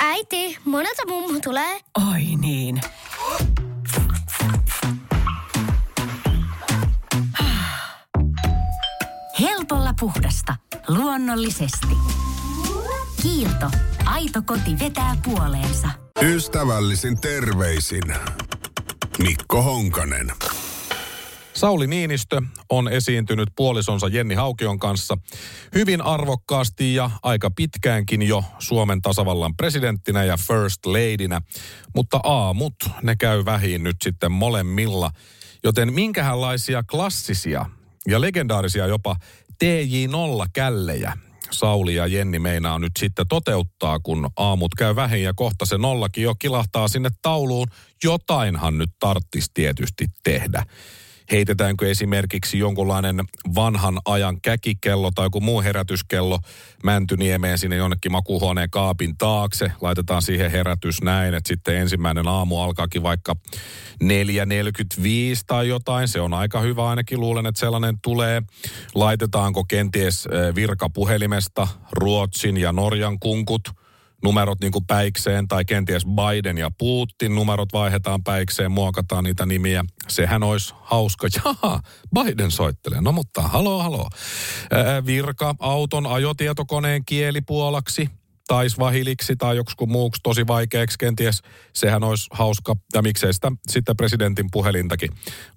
Äiti, monelta mummu tulee? Oi niin. Helpolla puhdasta. Luonnollisesti. Kiilto. Aito koti vetää puoleensa. Ystävällisin terveisin. Mikko Honkanen. Sauli Niinistö on esiintynyt puolisonsa Jenni Haukion kanssa hyvin arvokkaasti ja aika pitkäänkin jo Suomen tasavallan presidenttinä ja first ladynä, mutta aamut ne käy vähin nyt sitten molemmilla. Joten minkähänlaisia klassisia ja legendaarisia jopa TJ0-källejä Sauli ja Jenni meinaa nyt sitten toteuttaa, kun aamut käy vähin ja kohta se nollakin jo kilahtaa sinne tauluun. Jotainhan nyt tarttisi tietysti tehdä heitetäänkö esimerkiksi jonkunlainen vanhan ajan käkikello tai joku muu herätyskello Mäntyniemeen sinne jonnekin makuuhuoneen kaapin taakse. Laitetaan siihen herätys näin, että sitten ensimmäinen aamu alkaakin vaikka 4.45 tai jotain. Se on aika hyvä ainakin, luulen, että sellainen tulee. Laitetaanko kenties virkapuhelimesta Ruotsin ja Norjan kunkut – numerot niin kuin päikseen tai kenties Biden ja Putin numerot vaihdetaan päikseen, muokataan niitä nimiä. Sehän olisi hauska. Jaha, Biden soittelee. No mutta haloo, haloo. virka, auton ajotietokoneen kieli puolaksi tai svahiliksi tai joku muuksi tosi vaikeaksi kenties. Sehän olisi hauska. Ja miksei sitä sitten presidentin puhelintakin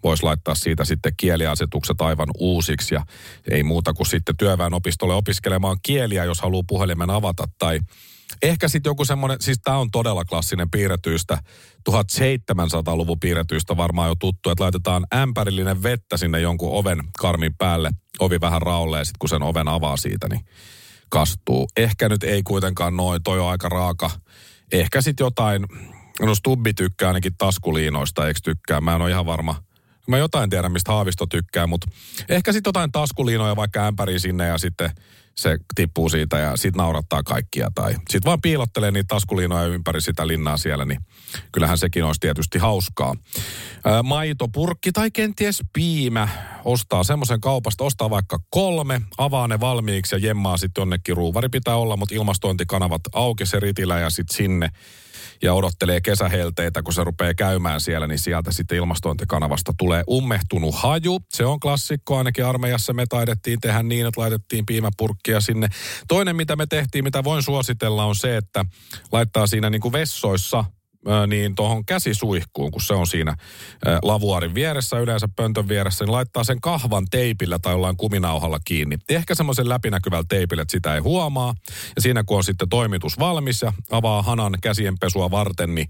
voisi laittaa siitä sitten kieliasetukset aivan uusiksi. Ja ei muuta kuin sitten työväenopistolle opiskelemaan kieliä, jos haluaa puhelimen avata tai Ehkä sitten joku semmoinen, siis tämä on todella klassinen piirretyistä, 1700-luvun piirretyistä varmaan jo tuttu, että laitetaan ämpärillinen vettä sinne jonkun oven karmin päälle, ovi vähän raolleen, sitten kun sen oven avaa siitä, niin kastuu. Ehkä nyt ei kuitenkaan noin, toi on aika raaka. Ehkä sitten jotain, no Stubbi tykkää ainakin taskuliinoista, eikö tykkää? Mä en ole ihan varma. Mä jotain tiedän, mistä Haavisto tykkää, mutta ehkä sitten jotain taskuliinoja vaikka ämpäriin sinne ja sitten se tippuu siitä ja sit naurattaa kaikkia. Tai sit vaan piilottelee niitä taskuliinoja ympäri sitä linnaa siellä, niin kyllähän sekin olisi tietysti hauskaa. Ää, maitopurkki tai kenties piimä ostaa semmoisen kaupasta, ostaa vaikka kolme, avaa ne valmiiksi ja jemmaa sitten jonnekin. Ruuvari pitää olla, mutta ilmastointikanavat auki se ritilä ja sitten sinne ja odottelee kesähelteitä, kun se rupeaa käymään siellä, niin sieltä sitten ilmastointikanavasta tulee ummehtunut haju. Se on klassikko, ainakin armeijassa me taidettiin tehdä niin, että laitettiin piimäpurkkia sinne. Toinen, mitä me tehtiin, mitä voin suositella, on se, että laittaa siinä niin kuin vessoissa niin tuohon käsisuihkuun, kun se on siinä lavuarin vieressä, yleensä pöntön vieressä, niin laittaa sen kahvan teipillä tai jollain kuminauhalla kiinni. Ehkä semmoisen läpinäkyvällä teipillä, että sitä ei huomaa. Ja siinä kun on sitten toimitus valmis ja avaa hanan käsienpesua varten, niin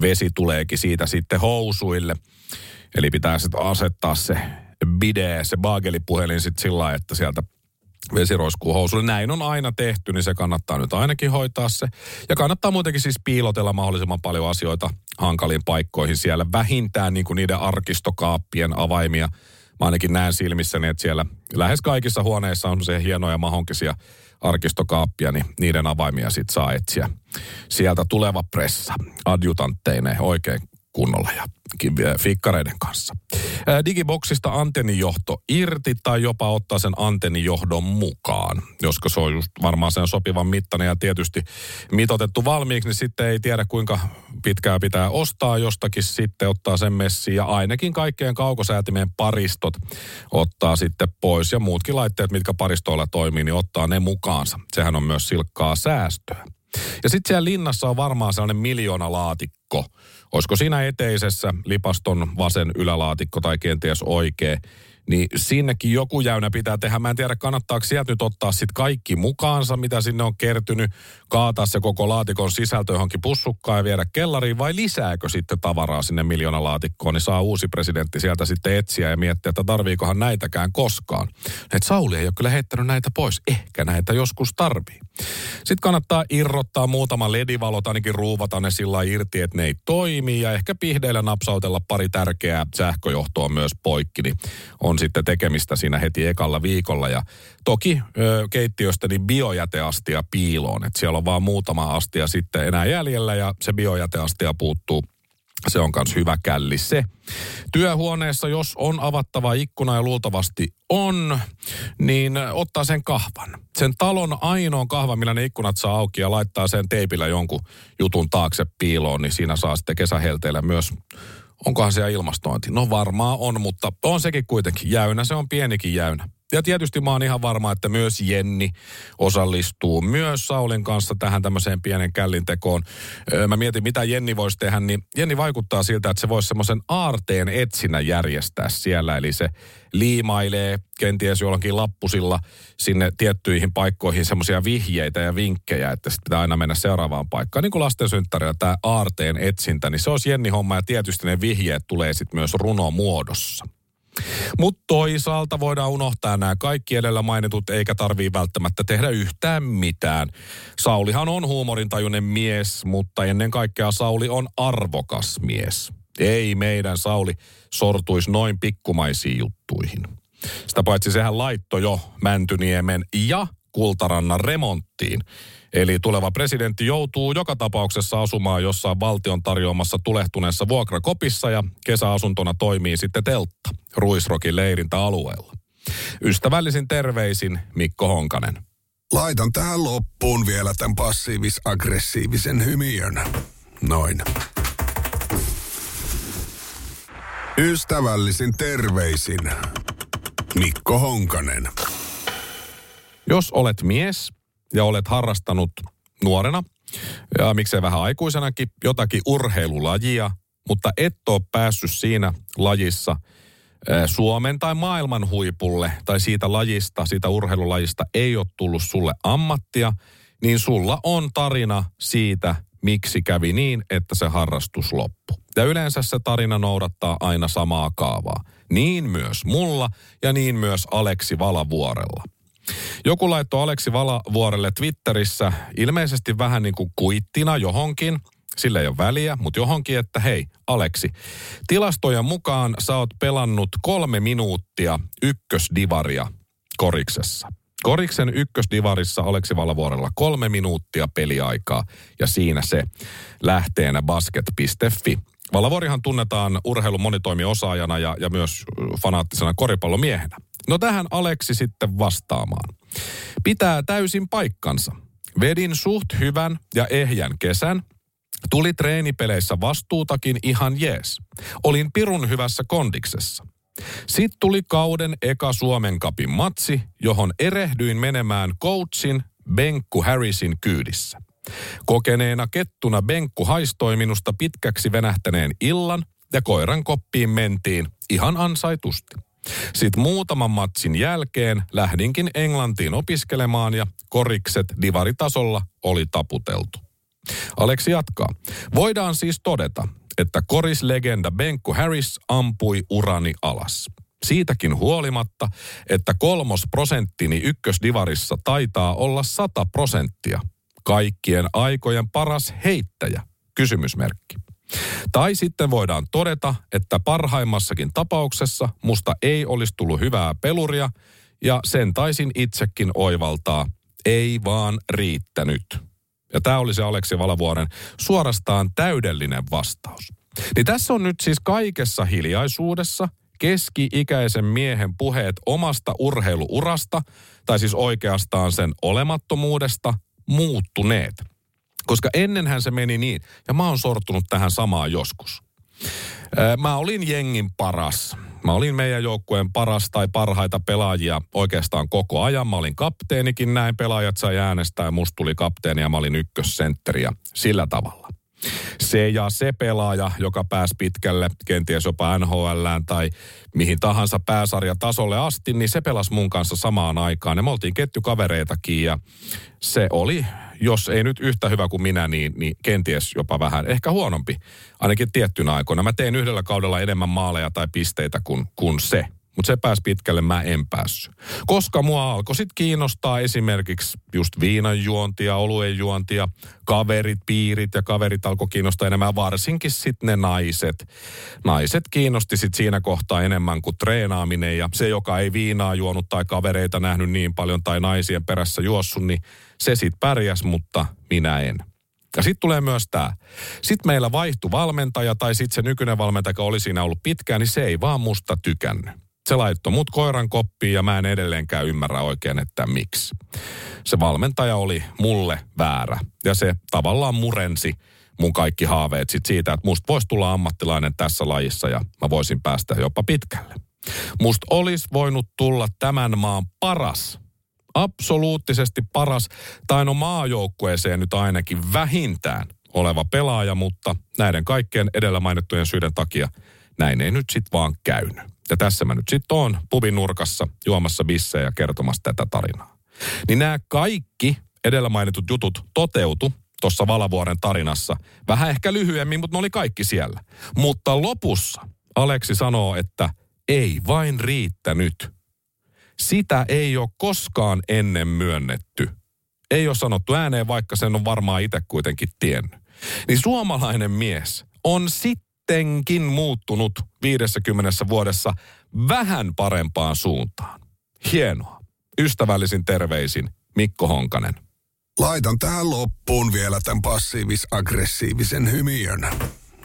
vesi tuleekin siitä sitten housuille. Eli pitää sitten asettaa se bide, se baagelipuhelin sitten sillä että sieltä vesi roiskuu housuille. Näin on aina tehty, niin se kannattaa nyt ainakin hoitaa se. Ja kannattaa muutenkin siis piilotella mahdollisimman paljon asioita hankaliin paikkoihin siellä. Vähintään niin kuin niiden arkistokaappien avaimia. Mä ainakin näen silmissäni, että siellä lähes kaikissa huoneissa on se hienoja mahonkisia arkistokaappia, niin niiden avaimia sit saa etsiä. Sieltä tuleva pressa adjutantteineen oikein kunnolla ja fikkareiden kanssa. Digiboksista antennijohto irti tai jopa ottaa sen antennijohdon mukaan, joska se on just varmaan sen sopivan mittainen ja tietysti mitotettu valmiiksi, niin sitten ei tiedä kuinka pitkää pitää ostaa jostakin sitten ottaa sen messiin ja ainakin kaikkien kaukosäätimien paristot ottaa sitten pois ja muutkin laitteet, mitkä paristoilla toimii, niin ottaa ne mukaansa. Sehän on myös silkkaa säästöä. Ja sitten siellä linnassa on varmaan sellainen miljoona laatikko. Olisiko siinä eteisessä lipaston vasen ylälaatikko tai kenties oikea niin sinnekin joku jäynä pitää tehdä. Mä en tiedä, kannattaako sieltä nyt ottaa sitten kaikki mukaansa, mitä sinne on kertynyt, kaataa se koko laatikon sisältö johonkin pussukkaan ja viedä kellariin, vai lisääkö sitten tavaraa sinne miljoona laatikkoon, niin saa uusi presidentti sieltä sitten etsiä ja miettiä, että tarviikohan näitäkään koskaan. Et Sauli ei ole kyllä heittänyt näitä pois, ehkä näitä joskus tarvii. Sitten kannattaa irrottaa muutama ledivalot, ainakin ruuvata ne sillä irti, että ne ei toimi ja ehkä pihdeillä napsautella pari tärkeää sähköjohtoa myös poikki, niin on sitten tekemistä siinä heti ekalla viikolla. Ja toki ö, keittiöstä niin biojäteastia piiloon, että siellä on vaan muutama astia sitten enää jäljellä ja se biojäteastia puuttuu Se on myös hyvä källi se. Työhuoneessa, jos on avattava ikkuna ja luultavasti on, niin ottaa sen kahvan. Sen talon ainoan kahvan, millä ne ikkunat saa auki ja laittaa sen teipillä jonkun jutun taakse piiloon, niin siinä saa sitten kesähelteillä myös Onkohan se ilmastointi? No varmaan on, mutta on sekin kuitenkin jäynä. Se on pienikin jäynä. Ja tietysti mä oon ihan varma, että myös Jenni osallistuu myös Saulin kanssa tähän tämmöiseen pienen källin tekoon. Mä mietin, mitä Jenni voisi tehdä, niin Jenni vaikuttaa siltä, että se voisi semmoisen aarteen etsinä järjestää siellä. Eli se liimailee kenties jollakin lappusilla sinne tiettyihin paikkoihin semmoisia vihjeitä ja vinkkejä, että sitten pitää aina mennä seuraavaan paikkaan. Niin kuin lasten synttärillä tämä aarteen etsintä, niin se olisi Jenni homma ja tietysti ne vihjeet tulee sitten myös runomuodossa. Mutta toisaalta voidaan unohtaa nämä kaikki edellä mainitut, eikä tarvii välttämättä tehdä yhtään mitään. Saulihan on huumorintajuinen mies, mutta ennen kaikkea Sauli on arvokas mies. Ei meidän Sauli sortuisi noin pikkumaisiin juttuihin. Sitä paitsi sehän laitto jo Mäntyniemen ja Kultarannan remonttiin. Eli tuleva presidentti joutuu joka tapauksessa asumaan jossain valtion tarjoamassa tulehtuneessa vuokrakopissa ja kesäasuntona toimii sitten teltta Ruisrokin leirintäalueella. Ystävällisin terveisin Mikko Honkanen. Laitan tähän loppuun vielä tämän passiivis-aggressiivisen hymiön. Noin. Ystävällisin terveisin Mikko Honkanen. Jos olet mies ja olet harrastanut nuorena ja miksei vähän aikuisenakin jotakin urheilulajia, mutta et ole päässyt siinä lajissa Suomen tai maailman huipulle tai siitä lajista, siitä urheilulajista ei ole tullut sulle ammattia, niin sulla on tarina siitä, miksi kävi niin, että se harrastus loppu. Ja yleensä se tarina noudattaa aina samaa kaavaa. Niin myös mulla ja niin myös Aleksi Valavuorella. Joku laittoi Aleksi Valavuorelle Twitterissä ilmeisesti vähän niin kuin kuittina johonkin, sillä ei ole väliä, mutta johonkin, että hei Aleksi, tilastojen mukaan sä oot pelannut kolme minuuttia ykkösdivaria koriksessa. Koriksen ykkösdivarissa Aleksi Valavuorella kolme minuuttia peliaikaa ja siinä se lähteenä basket.fi. Valavuorihan tunnetaan urheilun monitoimiosaajana ja, ja myös fanaattisena koripallomiehenä. No tähän Aleksi sitten vastaamaan. Pitää täysin paikkansa. Vedin suht hyvän ja ehjän kesän. Tuli treenipeleissä vastuutakin ihan jees. Olin pirun hyvässä kondiksessa. Sitten tuli kauden eka Suomen kapin matsi, johon erehdyin menemään coachin Benkku Harrisin kyydissä. Kokeneena kettuna Benkku haistoi minusta pitkäksi venähtäneen illan ja koiran koppiin mentiin ihan ansaitusti. Sitten muutaman matsin jälkeen lähdinkin Englantiin opiskelemaan ja korikset divaritasolla oli taputeltu. Aleksi jatkaa. Voidaan siis todeta, että korislegenda Benko Harris ampui urani alas. Siitäkin huolimatta, että kolmos prosenttini ykkösdivarissa taitaa olla 100 prosenttia. Kaikkien aikojen paras heittäjä. Kysymysmerkki. Tai sitten voidaan todeta, että parhaimmassakin tapauksessa musta ei olisi tullut hyvää peluria ja sen taisin itsekin oivaltaa. Ei vaan riittänyt. Ja tämä oli se Aleksi Valavuoren suorastaan täydellinen vastaus. Niin tässä on nyt siis kaikessa hiljaisuudessa keski-ikäisen miehen puheet omasta urheiluurasta, tai siis oikeastaan sen olemattomuudesta, muuttuneet. Koska ennenhän se meni niin, ja mä oon sortunut tähän samaan joskus. Mä olin jengin paras. Mä olin meidän joukkueen paras tai parhaita pelaajia oikeastaan koko ajan. Mä olin kapteenikin, näin pelaajat sai äänestää ja musta tuli kapteeni ja mä olin ykkössentteri ja sillä tavalla. Se ja se pelaaja, joka pääsi pitkälle, kenties jopa NHL tai mihin tahansa pääsarjatasolle asti, niin se pelasi mun kanssa samaan aikaan. Ja me oltiin ketjukavereitakin ja se oli jos ei nyt yhtä hyvä kuin minä, niin, niin kenties jopa vähän, ehkä huonompi, ainakin tiettynä aikoina. Mä tein yhdellä kaudella enemmän maaleja tai pisteitä kuin, kuin se. Mutta se pääsi pitkälle, mä en päässyt. Koska mua alkoi sitten kiinnostaa esimerkiksi just viinan juontia, oluen juontia, kaverit, piirit ja kaverit alkoi kiinnostaa enemmän, varsinkin sitten ne naiset. Naiset kiinnosti sitten siinä kohtaa enemmän kuin treenaaminen ja se, joka ei viinaa juonut tai kavereita nähnyt niin paljon tai naisien perässä juossut, niin se sitten pärjäs, mutta minä en. Ja sitten tulee myös tämä. Sitten meillä vaihtui valmentaja tai sitten se nykyinen valmentaja, joka oli siinä ollut pitkään, niin se ei vaan musta tykännyt. Se laittoi mut koiran koppiin ja mä en edelleenkään ymmärrä oikein, että miksi. Se valmentaja oli mulle väärä ja se tavallaan murensi mun kaikki haaveet sit siitä, että musta voisi tulla ammattilainen tässä lajissa ja mä voisin päästä jopa pitkälle. Musta olisi voinut tulla tämän maan paras, absoluuttisesti paras, tai no maajoukkueeseen nyt ainakin vähintään oleva pelaaja, mutta näiden kaikkien edellä mainittujen syiden takia näin ei nyt sitten vaan käynyt. Ja tässä mä nyt sitten oon pubin nurkassa juomassa bissejä ja kertomassa tätä tarinaa. Niin nämä kaikki edellä mainitut jutut toteutu tuossa Valavuoren tarinassa. Vähän ehkä lyhyemmin, mutta ne oli kaikki siellä. Mutta lopussa Aleksi sanoo, että ei vain riittänyt. Sitä ei ole koskaan ennen myönnetty. Ei ole sanottu ääneen, vaikka sen on varmaan itse kuitenkin tiennyt. Niin suomalainen mies on sittenkin muuttunut 50 vuodessa vähän parempaan suuntaan. Hienoa. Ystävällisin terveisin Mikko Honkanen. Laitan tähän loppuun vielä tämän passiivis-aggressiivisen hymiön.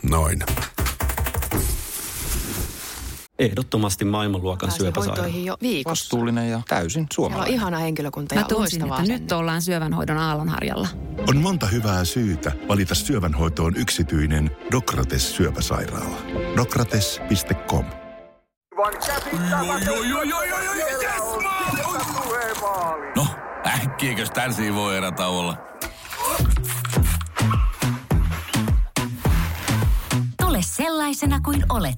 Noin. Ehdottomasti maailmanluokan syöpäsairaala. hoitoihin jo viikossa. Vastuullinen ja täysin Siellä on suomalainen. ihana henkilökunta Mä ja tunsin, loistavaa että nyt ollaan syövänhoidon aallonharjalla. On monta hyvää syytä valita syövänhoitoon yksityinen Dokrates syöpäsairaala. Dokrates.com No, äkkiäkös tän voi erä olla? Tule sellaisena kuin olet,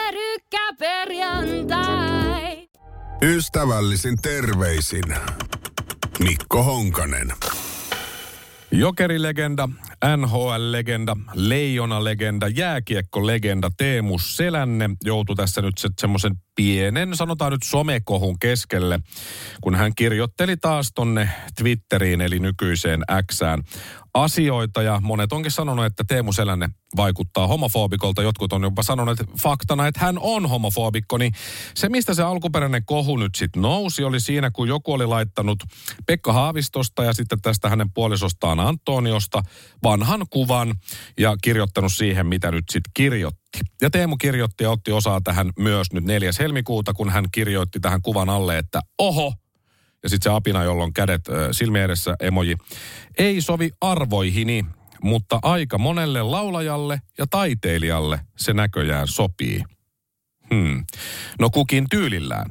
Pyörykkäperjantai! Ystävällisin terveisin Mikko Honkanen. Jokerilegenda, NHL-legenda, Leijona-legenda, jääkiekko-legenda Teemu Selänne joutui tässä nyt se, semmoisen pienen, sanotaan nyt somekohun keskelle, kun hän kirjoitteli taas tonne Twitteriin, eli nykyiseen Xään, asioita. Ja monet onkin sanonut, että Teemu Selänne vaikuttaa homofobikolta. Jotkut on jopa sanoneet faktana, että hän on homofobikko. Niin se, mistä se alkuperäinen kohu nyt sitten nousi, oli siinä, kun joku oli laittanut Pekka Haavistosta ja sitten tästä hänen puolisostaan Antoniosta vanhan kuvan ja kirjoittanut siihen, mitä nyt sitten kirjoitti. Ja Teemu kirjoitti ja otti osaa tähän myös nyt 4. helmikuuta, kun hän kirjoitti tähän kuvan alle, että oho, ja sitten se apina, jolla on kädet äh, silmien edessä emoji, ei sovi arvoihini, mutta aika monelle laulajalle ja taiteilijalle se näköjään sopii. Hmm. No kukin tyylillään,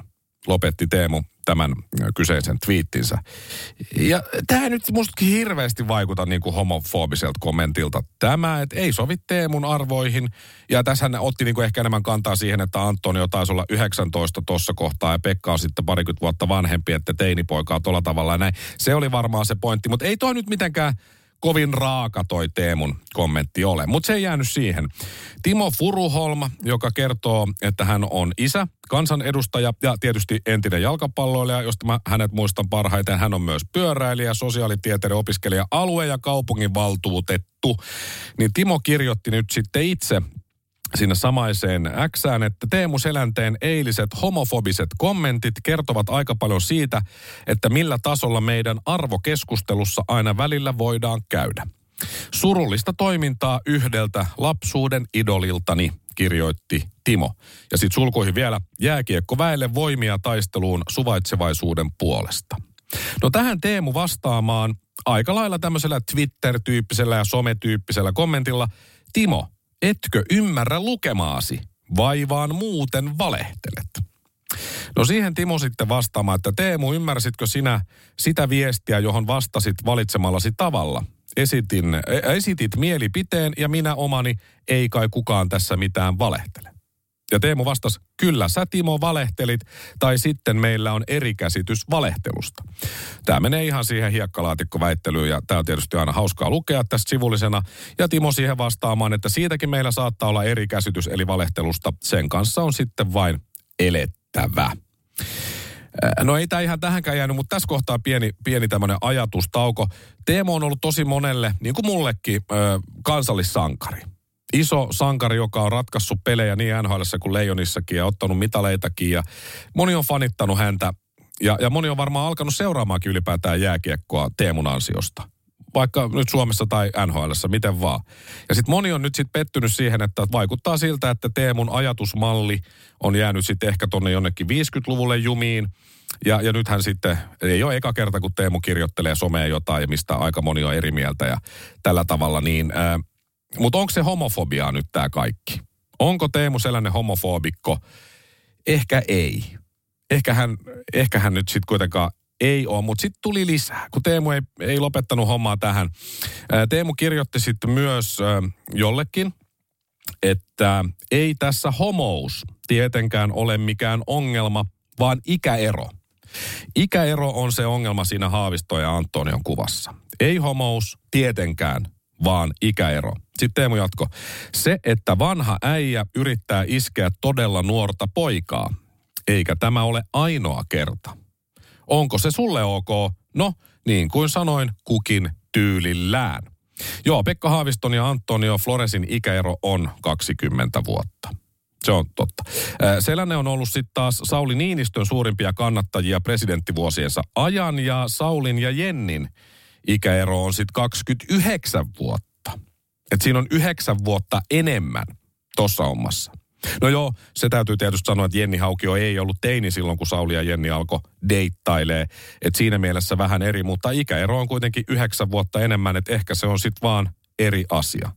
lopetti Teemu tämän kyseisen twiittinsä. Ja tämä nyt musta hirveästi vaikuta niin kuin homofobiselta kommentilta. Tämä, että ei sovi Teemun arvoihin. Ja tässä hän otti niin kuin ehkä enemmän kantaa siihen, että Antonio taisi olla 19 tuossa kohtaa ja Pekka on sitten parikymmentä vuotta vanhempi, että teinipoikaa tuolla tavalla ja näin. Se oli varmaan se pointti, mutta ei toi nyt mitenkään kovin raaka toi Teemun kommentti ole. Mutta se ei jäänyt siihen. Timo Furuholma, joka kertoo, että hän on isä, kansanedustaja ja tietysti entinen jalkapalloilija, josta mä hänet muistan parhaiten. Hän on myös pyöräilijä, sosiaalitieteiden opiskelija, alue- ja kaupunginvaltuutettu. Niin Timo kirjoitti nyt sitten itse sinne samaiseen Xään, että Teemu Selänteen eiliset homofobiset kommentit kertovat aika paljon siitä, että millä tasolla meidän arvokeskustelussa aina välillä voidaan käydä. Surullista toimintaa yhdeltä lapsuuden idoliltani, kirjoitti Timo. Ja sitten sulkuihin vielä jääkiekko väelle voimia taisteluun suvaitsevaisuuden puolesta. No tähän Teemu vastaamaan aika lailla tämmöisellä Twitter-tyyppisellä ja sometyyppisellä kommentilla. Timo, etkö ymmärrä lukemaasi, vai vaan muuten valehtelet? No siihen Timo sitten vastaamaan, että Teemu, ymmärsitkö sinä sitä viestiä, johon vastasit valitsemallasi tavalla? Esitin, ä, esitit mielipiteen ja minä omani, ei kai kukaan tässä mitään valehtele. Ja Teemu vastasi, kyllä sä Timo valehtelit, tai sitten meillä on eri käsitys valehtelusta. Tämä menee ihan siihen hiekkalaatikkoväittelyyn, ja tämä on tietysti aina hauskaa lukea tästä sivullisena. Ja Timo siihen vastaamaan, että siitäkin meillä saattaa olla eri käsitys, eli valehtelusta. Sen kanssa on sitten vain elettävä. No ei tämä ihan tähänkään jäänyt, mutta tässä kohtaa pieni, pieni tämmöinen ajatustauko. Teemo on ollut tosi monelle, niin kuin mullekin, kansallissankari iso sankari, joka on ratkaissut pelejä niin NHL kuin Leijonissakin ja ottanut mitaleitakin. Ja moni on fanittanut häntä ja, ja moni on varmaan alkanut seuraamaankin ylipäätään jääkiekkoa Teemun ansiosta. Vaikka nyt Suomessa tai NHL, miten vaan. Ja sitten moni on nyt sitten pettynyt siihen, että vaikuttaa siltä, että Teemun ajatusmalli on jäänyt sitten ehkä tonne jonnekin 50-luvulle jumiin. Ja, ja nythän sitten, ei ole eka kerta, kun Teemu kirjoittelee someen jotain, mistä aika moni on eri mieltä ja tällä tavalla, niin ää, mutta onko se homofobia nyt tämä kaikki? Onko Teemu sellainen homofobikko? Ehkä ei. Ehkä hän, ehkä hän nyt sitten kuitenkaan ei ole, mutta sitten tuli lisää, kun Teemu ei, ei lopettanut hommaa tähän. Teemu kirjoitti sitten myös jollekin, että ei tässä homous tietenkään ole mikään ongelma, vaan ikäero. Ikäero on se ongelma siinä Haavisto ja Antonion kuvassa. Ei homous tietenkään, vaan ikäero. Sitten Teemu jatko. Se, että vanha äijä yrittää iskeä todella nuorta poikaa, eikä tämä ole ainoa kerta. Onko se sulle ok? No, niin kuin sanoin, kukin tyylillään. Joo, Pekka Haaviston ja Antonio Floresin ikäero on 20 vuotta. Se on totta. Selänne on ollut sitten taas Sauli Niinistön suurimpia kannattajia presidenttivuosiensa ajan ja Saulin ja Jennin ikäero on sitten 29 vuotta. Että siinä on yhdeksän vuotta enemmän tuossa hommassa. No joo, se täytyy tietysti sanoa, että Jenni Haukio ei ollut teini silloin, kun Sauli ja Jenni alkoi deittailee. Että siinä mielessä vähän eri, mutta ikäero on kuitenkin yhdeksän vuotta enemmän, että ehkä se on sitten vaan eri asia.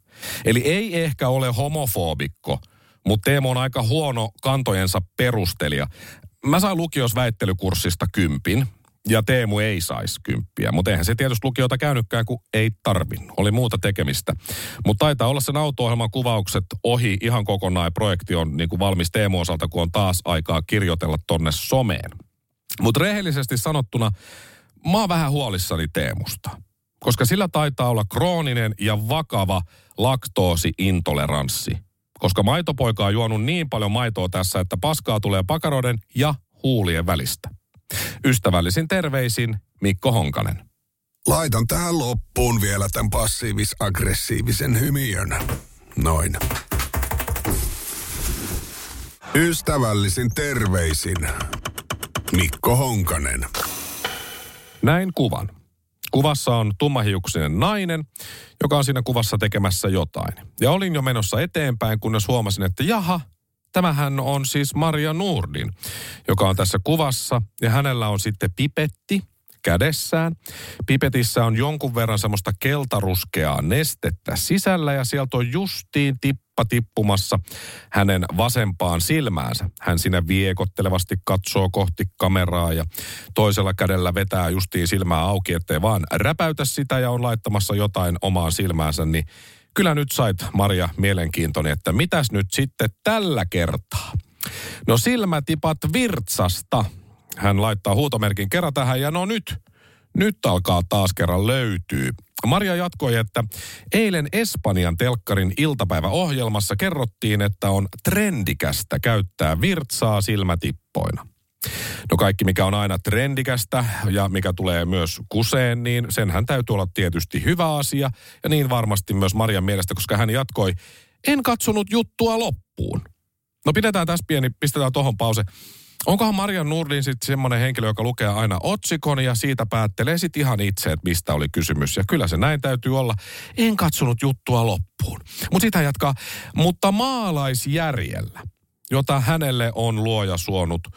Eli ei ehkä ole homofobikko, mutta Teemo on aika huono kantojensa perustelija. Mä sain lukios väittelykurssista kympin, ja Teemu ei saisi kymppiä. Mutta eihän se tietysti lukiota käynytkään, kun ei tarvinnut. Oli muuta tekemistä. Mutta taitaa olla sen auto kuvaukset ohi ihan kokonaan. Ja projekti on niin kuin valmis Teemu osalta, kun on taas aikaa kirjoitella tonne someen. Mutta rehellisesti sanottuna, mä oon vähän huolissani Teemusta. Koska sillä taitaa olla krooninen ja vakava laktoosiintoleranssi. Koska maitopoika on juonut niin paljon maitoa tässä, että paskaa tulee pakaroiden ja huulien välistä. Ystävällisin terveisin Mikko Honkanen. Laitan tähän loppuun vielä tämän passiivis-aggressiivisen hymiön. Noin. Ystävällisin terveisin Mikko Honkanen. Näin kuvan. Kuvassa on tummahiuksinen nainen, joka on siinä kuvassa tekemässä jotain. Ja olin jo menossa eteenpäin, kunnes huomasin, että jaha, Tämähän on siis Maria Nurdin, joka on tässä kuvassa ja hänellä on sitten pipetti kädessään. Pipetissä on jonkun verran semmoista keltaruskeaa nestettä sisällä ja sieltä on justiin tippa tippumassa hänen vasempaan silmäänsä. Hän siinä viekottelevasti katsoo kohti kameraa ja toisella kädellä vetää justiin silmää auki, ettei vaan räpäytä sitä ja on laittamassa jotain omaan silmäänsä, niin kyllä nyt sait Maria mielenkiintoinen, että mitäs nyt sitten tällä kertaa? No silmätipat virtsasta. Hän laittaa huutomerkin kerran tähän ja no nyt, nyt alkaa taas kerran löytyy. Maria jatkoi, että eilen Espanjan telkkarin iltapäiväohjelmassa kerrottiin, että on trendikästä käyttää virtsaa silmätippoina. No kaikki, mikä on aina trendikästä ja mikä tulee myös kuseen, niin senhän täytyy olla tietysti hyvä asia. Ja niin varmasti myös Marian mielestä, koska hän jatkoi, en katsonut juttua loppuun. No pidetään tässä pieni, pistetään tohon pause. Onkohan Marian Nurdin sitten semmoinen henkilö, joka lukee aina otsikon ja siitä päättelee sitten ihan itse, että mistä oli kysymys. Ja kyllä se näin täytyy olla. En katsonut juttua loppuun. Mutta sitä jatkaa. Mutta maalaisjärjellä, jota hänelle on luoja suonut –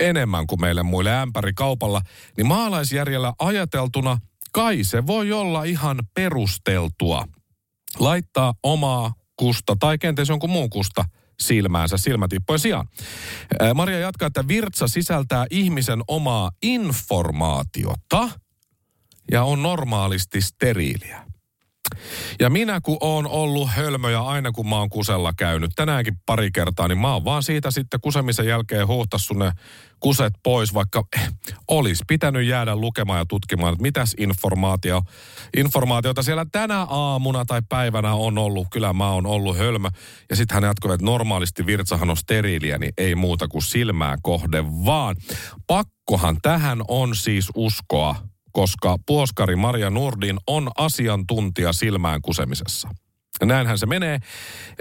enemmän kuin meille muille ämpäri kaupalla, niin maalaisjärjellä ajateltuna kai se voi olla ihan perusteltua laittaa omaa kusta tai kenties jonkun muun kusta silmäänsä silmätippojen sijaan. Maria jatkaa, että virtsa sisältää ihmisen omaa informaatiota ja on normaalisti steriiliä. Ja minä kun oon ollut hölmöjä aina kun mä oon kusella käynyt, tänäänkin pari kertaa, niin mä oon vaan siitä sitten kusemisen jälkeen huuhtassu ne kuset pois, vaikka eh, olisi pitänyt jäädä lukemaan ja tutkimaan, että mitäs informaatio, informaatiota siellä tänä aamuna tai päivänä on ollut. Kyllä mä oon ollut hölmö. Ja sitten hän jatkoi, että normaalisti virtsahan on steriiliä, niin ei muuta kuin silmää kohde vaan. Pakkohan tähän on siis uskoa, koska puoskari Maria Nurdin on asiantuntija silmään kusemisessa. Näinhän se menee.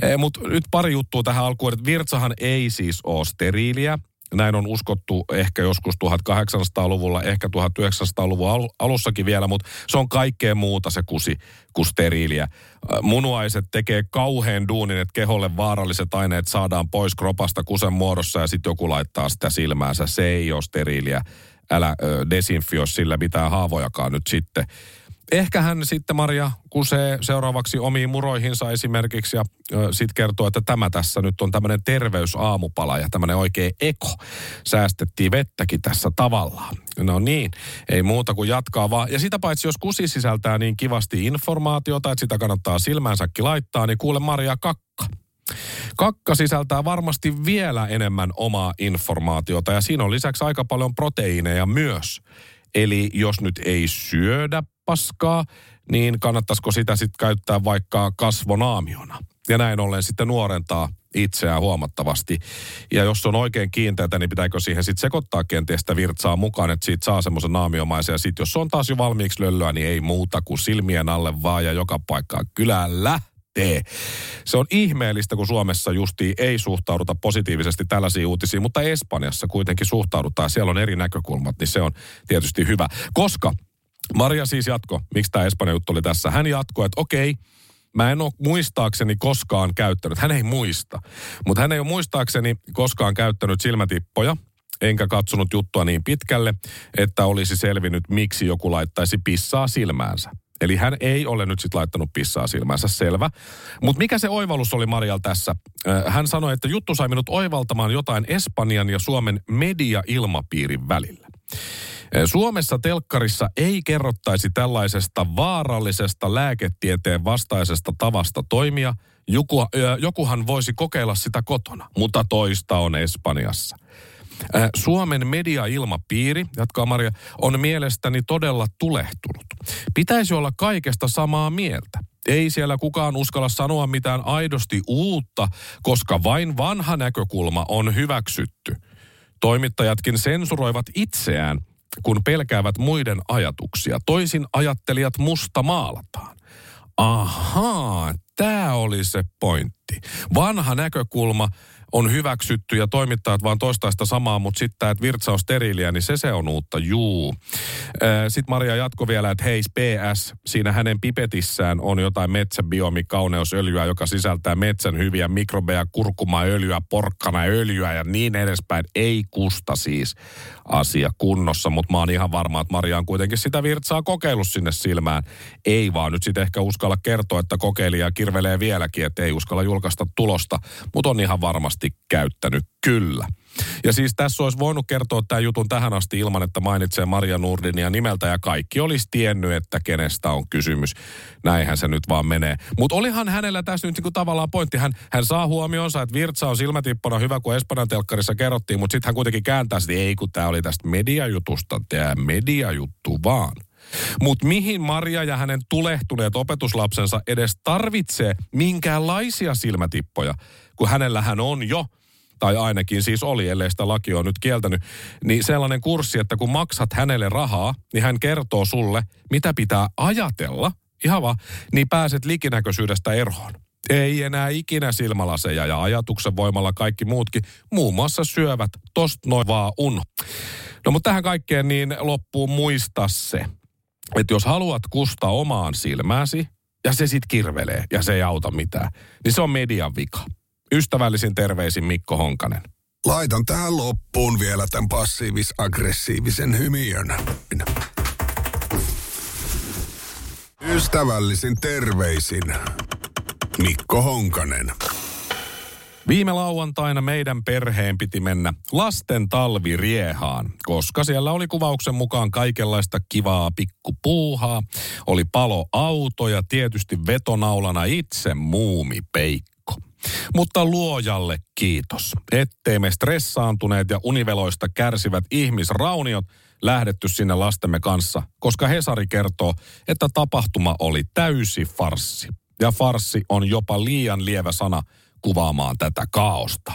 Eh, Mutta nyt pari juttua tähän alkuun, että virtsahan ei siis ole steriiliä. Näin on uskottu ehkä joskus 1800-luvulla, ehkä 1900-luvun al- alussakin vielä, mutta se on kaikkea muuta se kusi kuin steriiliä. Äh, Munuaiset tekee kauhean duunin, että keholle vaaralliset aineet saadaan pois kropasta kusen muodossa ja sitten joku laittaa sitä silmäänsä. Se ei ole steriiliä. Älä ö, desinfioi sillä mitään haavojakaan nyt sitten. Ehkä hän sitten Maria kusee seuraavaksi omiin muroihinsa esimerkiksi ja sitten kertoo, että tämä tässä nyt on tämmöinen terveysaamupala ja tämmöinen oikein eko. Säästettiin vettäkin tässä tavallaan. No niin, ei muuta kuin jatkaa vaan. Ja sitä paitsi jos kusi sisältää niin kivasti informaatiota, että sitä kannattaa silmänsäkin laittaa, niin kuule Maria kakka. Kakka sisältää varmasti vielä enemmän omaa informaatiota ja siinä on lisäksi aika paljon proteiineja myös. Eli jos nyt ei syödä paskaa, niin kannattaisiko sitä sitten käyttää vaikka kasvonaamiona. Ja näin ollen sitten nuorentaa itseään huomattavasti. Ja jos on oikein kiinteätä, niin pitääkö siihen sitten sekoittaa kenties sitä virtsaa mukaan, että siitä saa semmoisen naamiomaisen. Ja sitten jos on taas jo valmiiksi löllyä, niin ei muuta kuin silmien alle vaan ja joka paikkaan kylällä tee. Se on ihmeellistä, kun Suomessa justiin ei suhtauduta positiivisesti tällaisiin uutisiin, mutta Espanjassa kuitenkin suhtaudutaan. Siellä on eri näkökulmat, niin se on tietysti hyvä. Koska Maria siis jatko, miksi tämä Espanjan juttu oli tässä. Hän jatkoi, että okei, mä en ole muistaakseni koskaan käyttänyt, hän ei muista, mutta hän ei ole muistaakseni koskaan käyttänyt silmätippoja, enkä katsonut juttua niin pitkälle, että olisi selvinnyt, miksi joku laittaisi pissaa silmäänsä. Eli hän ei ole nyt sitten laittanut pissaa silmäänsä, selvä. Mutta mikä se oivallus oli Marial tässä? Hän sanoi, että juttu sai minut oivaltamaan jotain Espanjan ja Suomen media-ilmapiirin välillä. Suomessa telkkarissa ei kerrottaisi tällaisesta vaarallisesta lääketieteen vastaisesta tavasta toimia. Joku, jokuhan voisi kokeilla sitä kotona, mutta toista on Espanjassa. Äh, Suomen mediailmapiiri, jatkaa Maria, on mielestäni todella tulehtunut. Pitäisi olla kaikesta samaa mieltä. Ei siellä kukaan uskalla sanoa mitään aidosti uutta, koska vain vanha näkökulma on hyväksytty. Toimittajatkin sensuroivat itseään, kun pelkäävät muiden ajatuksia. Toisin ajattelijat musta maalataan. Ahaa, tämä oli se pointti. Vanha näkökulma on hyväksytty ja toimittajat vaan toistaa sitä samaa, mutta sitten että virtsa on steriiliä, niin se se on uutta, juu. Sitten Maria jatko vielä, että hei PS, siinä hänen pipetissään on jotain metsäbioomikauneussöljyä, joka sisältää metsän hyviä mikrobeja, kurkumaöljyä, porkkanaöljyä ja niin edespäin. Ei kusta siis asia kunnossa, mutta mä oon ihan varma, että Maria on kuitenkin sitä virtsaa kokeillut sinne silmään. Ei vaan nyt sitten ehkä uskalla kertoa, että kokeilija kirvelee vieläkin, että ei uskalla julkaista tulosta, mutta on ihan varmasti käyttänyt kyllä. Ja siis tässä olisi voinut kertoa tämän jutun tähän asti ilman, että mainitsee Maria Nurdinia nimeltä ja kaikki olisi tiennyt, että kenestä on kysymys. Näinhän se nyt vaan menee. Mutta olihan hänellä tässä nyt niinku tavallaan pointti. Hän, hän saa huomionsa, että Virtsa on silmätippona hyvä, kun Espanjan telkkarissa kerrottiin, mutta sitten hän kuitenkin kääntää sitä, ei kun tämä oli tästä mediajutusta, tämä mediajuttu vaan. Mutta mihin Maria ja hänen tulehtuneet opetuslapsensa edes tarvitsee minkäänlaisia silmätippoja, kun hänellähän on jo tai ainakin siis oli, ellei sitä laki on nyt kieltänyt, niin sellainen kurssi, että kun maksat hänelle rahaa, niin hän kertoo sulle, mitä pitää ajatella, ihan vaan, niin pääset likinäköisyydestä eroon. Ei enää ikinä silmälaseja ja ajatuksen voimalla kaikki muutkin, muun muassa syövät, tost noin vaan uno. No mutta tähän kaikkeen niin loppuu muista se, että jos haluat kustaa omaan silmääsi, ja se sit kirvelee, ja se ei auta mitään, niin se on median vika. Ystävällisin terveisin Mikko Honkanen. Laitan tähän loppuun vielä tämän passiivis-aggressiivisen hymiön. Ystävällisin terveisin Mikko Honkanen. Viime lauantaina meidän perheen piti mennä lasten talviriehaan, koska siellä oli kuvauksen mukaan kaikenlaista kivaa pikkupuuhaa. Oli paloauto ja tietysti vetonaulana itse muumipeikko. Mutta luojalle kiitos, ettei me stressaantuneet ja univeloista kärsivät ihmisrauniot lähdetty sinne lastemme kanssa, koska Hesari kertoo, että tapahtuma oli täysi farssi. Ja farssi on jopa liian lievä sana kuvaamaan tätä kaaosta.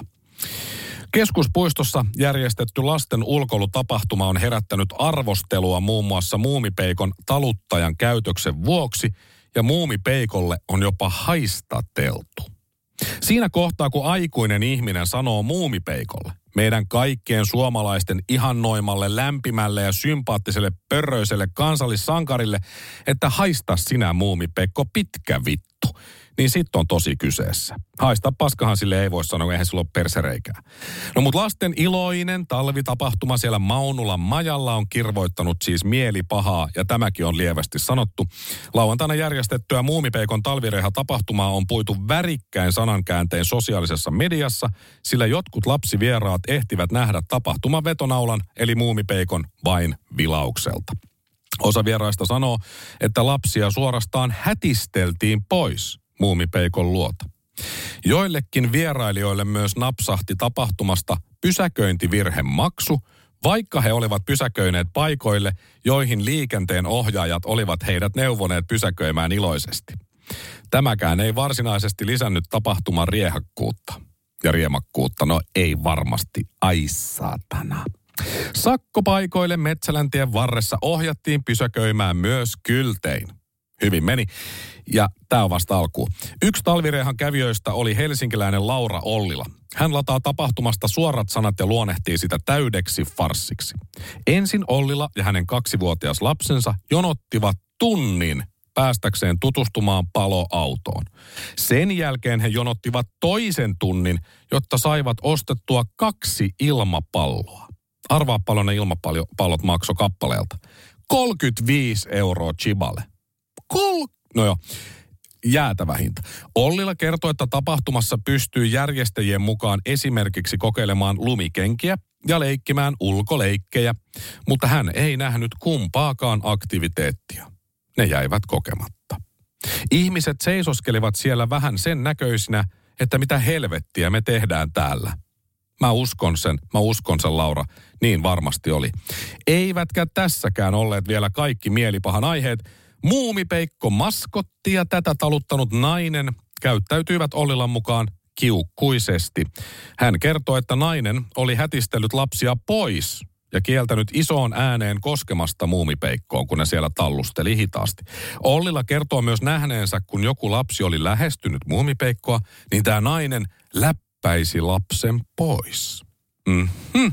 Keskuspuistossa järjestetty lasten ulkoilutapahtuma on herättänyt arvostelua muun muassa muumipeikon taluttajan käytöksen vuoksi ja muumipeikolle on jopa haistateltu. Siinä kohtaa, kun aikuinen ihminen sanoo muumipeikolle, meidän kaikkien suomalaisten ihannoimalle, lämpimälle ja sympaattiselle pörröiselle kansallissankarille, että haista sinä muumipekko pitkä vittu niin sitten on tosi kyseessä. Haista paskahan sille ei voi sanoa, eihän sulla ole persereikää. No mutta lasten iloinen talvitapahtuma siellä Maunulan majalla on kirvoittanut siis mielipahaa, ja tämäkin on lievästi sanottu. Lauantaina järjestettyä Muumipeikon talvireha-tapahtumaa on puitu värikkäin sanankääntein sosiaalisessa mediassa, sillä jotkut lapsivieraat ehtivät nähdä tapahtuman vetonaulan, eli Muumipeikon vain vilaukselta. Osa vieraista sanoo, että lapsia suorastaan hätisteltiin pois muumipeikon luota. Joillekin vierailijoille myös napsahti tapahtumasta pysäköintivirhemaksu, vaikka he olivat pysäköineet paikoille, joihin liikenteen ohjaajat olivat heidät neuvoneet pysäköimään iloisesti. Tämäkään ei varsinaisesti lisännyt tapahtuman riehakkuutta. Ja riemakkuutta, no ei varmasti, ai satana. Sakkopaikoille Metsäläntien varressa ohjattiin pysäköimään myös kyltein. Hyvin meni. Ja tämä on vasta alku. Yksi talvirehan kävijöistä oli helsinkiläinen Laura Ollila. Hän lataa tapahtumasta suorat sanat ja luonnehtii sitä täydeksi farssiksi. Ensin Ollila ja hänen kaksivuotias lapsensa jonottivat tunnin päästäkseen tutustumaan paloautoon. Sen jälkeen he jonottivat toisen tunnin, jotta saivat ostettua kaksi ilmapalloa. Arvaa paljon ne ilmapallot makso kappaleelta. 35 euroa Chiballe. Kol... No joo, jäätävä hinta. Ollila kertoi, että tapahtumassa pystyy järjestäjien mukaan esimerkiksi kokeilemaan lumikenkiä ja leikkimään ulkoleikkejä, mutta hän ei nähnyt kumpaakaan aktiviteettia. Ne jäivät kokematta. Ihmiset seisoskelivat siellä vähän sen näköisinä, että mitä helvettiä me tehdään täällä. Mä uskon sen, mä uskon sen Laura, niin varmasti oli. Eivätkä tässäkään olleet vielä kaikki mielipahan aiheet, Muumipeikko maskotti ja tätä taluttanut nainen käyttäytyivät Ollilan mukaan kiukkuisesti. Hän kertoi, että nainen oli hätistellyt lapsia pois ja kieltänyt isoon ääneen koskemasta muumipeikkoon, kun ne siellä tallusteli hitaasti. Ollila kertoo myös nähneensä, kun joku lapsi oli lähestynyt muumipeikkoa, niin tämä nainen läppäisi lapsen pois. Mm-hmm.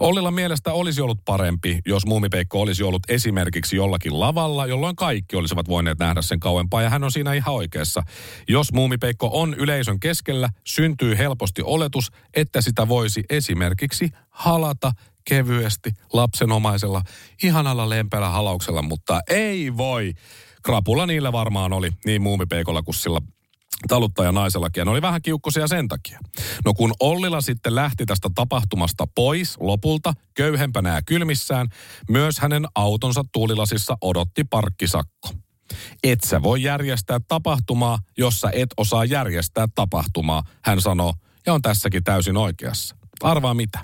Ollilla mielestä olisi ollut parempi, jos Muumipeikko olisi ollut esimerkiksi jollakin lavalla, jolloin kaikki olisivat voineet nähdä sen kauempaa, ja hän on siinä ihan oikeassa. Jos Muumipeikko on yleisön keskellä, syntyy helposti oletus, että sitä voisi esimerkiksi halata kevyesti lapsenomaisella, ihanalla lempeällä halauksella, mutta ei voi. Krapula niillä varmaan oli, niin muumipeikolla kuin sillä taluttaja naisellakin. Ja ne oli vähän kiukkusia sen takia. No kun Ollila sitten lähti tästä tapahtumasta pois lopulta, köyhempänä ja kylmissään, myös hänen autonsa tuulilasissa odotti parkkisakko. Et sä voi järjestää tapahtumaa, jossa et osaa järjestää tapahtumaa, hän sanoo, ja on tässäkin täysin oikeassa. Arvaa mitä?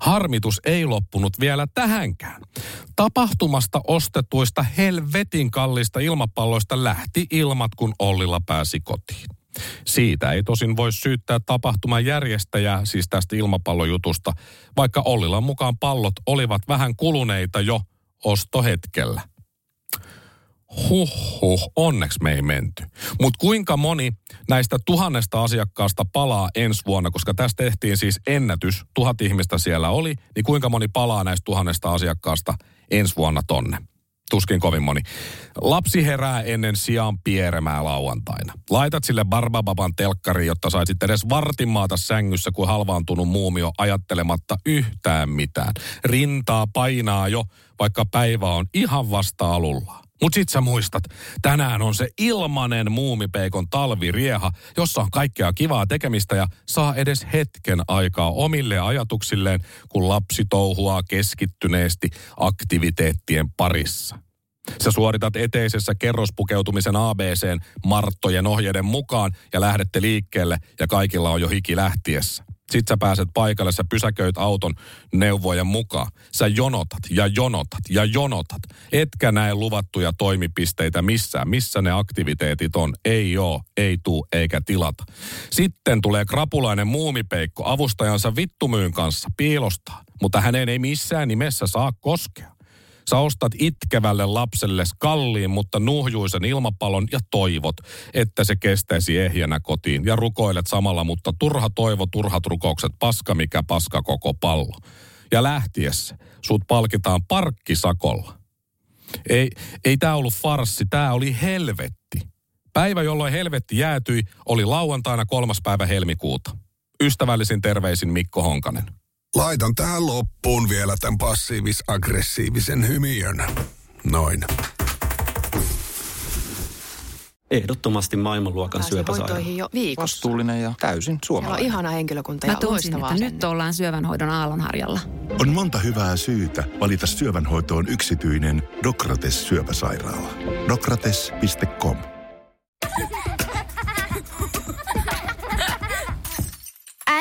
Harmitus ei loppunut vielä tähänkään. Tapahtumasta ostetuista helvetin kallista ilmapalloista lähti ilmat, kun Ollilla pääsi kotiin. Siitä ei tosin voi syyttää tapahtuman järjestäjää, siis tästä ilmapallojutusta, vaikka Ollilan mukaan pallot olivat vähän kuluneita jo ostohetkellä. Huhhuh, onneksi me ei menty. Mutta kuinka moni näistä tuhannesta asiakkaasta palaa ensi vuonna, koska tästä tehtiin siis ennätys, tuhat ihmistä siellä oli, niin kuinka moni palaa näistä tuhannesta asiakkaasta ensi vuonna tonne? Tuskin kovin moni. Lapsi herää ennen sijaan pieremää lauantaina. Laitat sille Barbababan telkkari, jotta saisit edes vartimaata sängyssä, kuin halvaantunut muumio ajattelematta yhtään mitään. Rintaa painaa jo, vaikka päivä on ihan vasta alulla. Mut sit sä muistat, tänään on se ilmanen muumipeikon talvirieha, jossa on kaikkea kivaa tekemistä ja saa edes hetken aikaa omille ajatuksilleen, kun lapsi touhuaa keskittyneesti aktiviteettien parissa. Sä suoritat eteisessä kerrospukeutumisen ABCn Marttojen ohjeiden mukaan ja lähdette liikkeelle ja kaikilla on jo hiki lähtiessä. Sitten sä pääset paikalle, sä pysäköit auton neuvojen mukaan. Sä jonotat ja jonotat ja jonotat. Etkä näe luvattuja toimipisteitä missään. Missä ne aktiviteetit on? Ei oo, ei tuu eikä tilata. Sitten tulee krapulainen muumipeikko avustajansa vittumyyn kanssa piilostaa. Mutta hänen ei missään nimessä saa koskea. Sä ostat itkevälle lapselle kalliin, mutta nuhjuisen ilmapallon ja toivot, että se kestäisi ehjänä kotiin. Ja rukoilet samalla, mutta turha toivo, turhat rukoukset, paska mikä paska koko pallo. Ja lähtiessä sut palkitaan parkkisakolla. Ei, ei tämä ollut farssi, tämä oli helvetti. Päivä, jolloin helvetti jäätyi, oli lauantaina kolmas päivä helmikuuta. Ystävällisin terveisin Mikko Honkanen. Laitan tähän loppuun vielä tämän passiivis-aggressiivisen hymiön. Noin. Ehdottomasti maailmanluokan Pääsin syöpäsairaala. hoitoihin jo viikossa. Vastuullinen ja täysin Siellä on suomalainen. ihana henkilökunta ja loistava että asenne. nyt ollaan syövänhoidon aallonharjalla. On monta hyvää syytä valita syövänhoitoon yksityinen Dokrates syöpäsairaala. Dokrates.com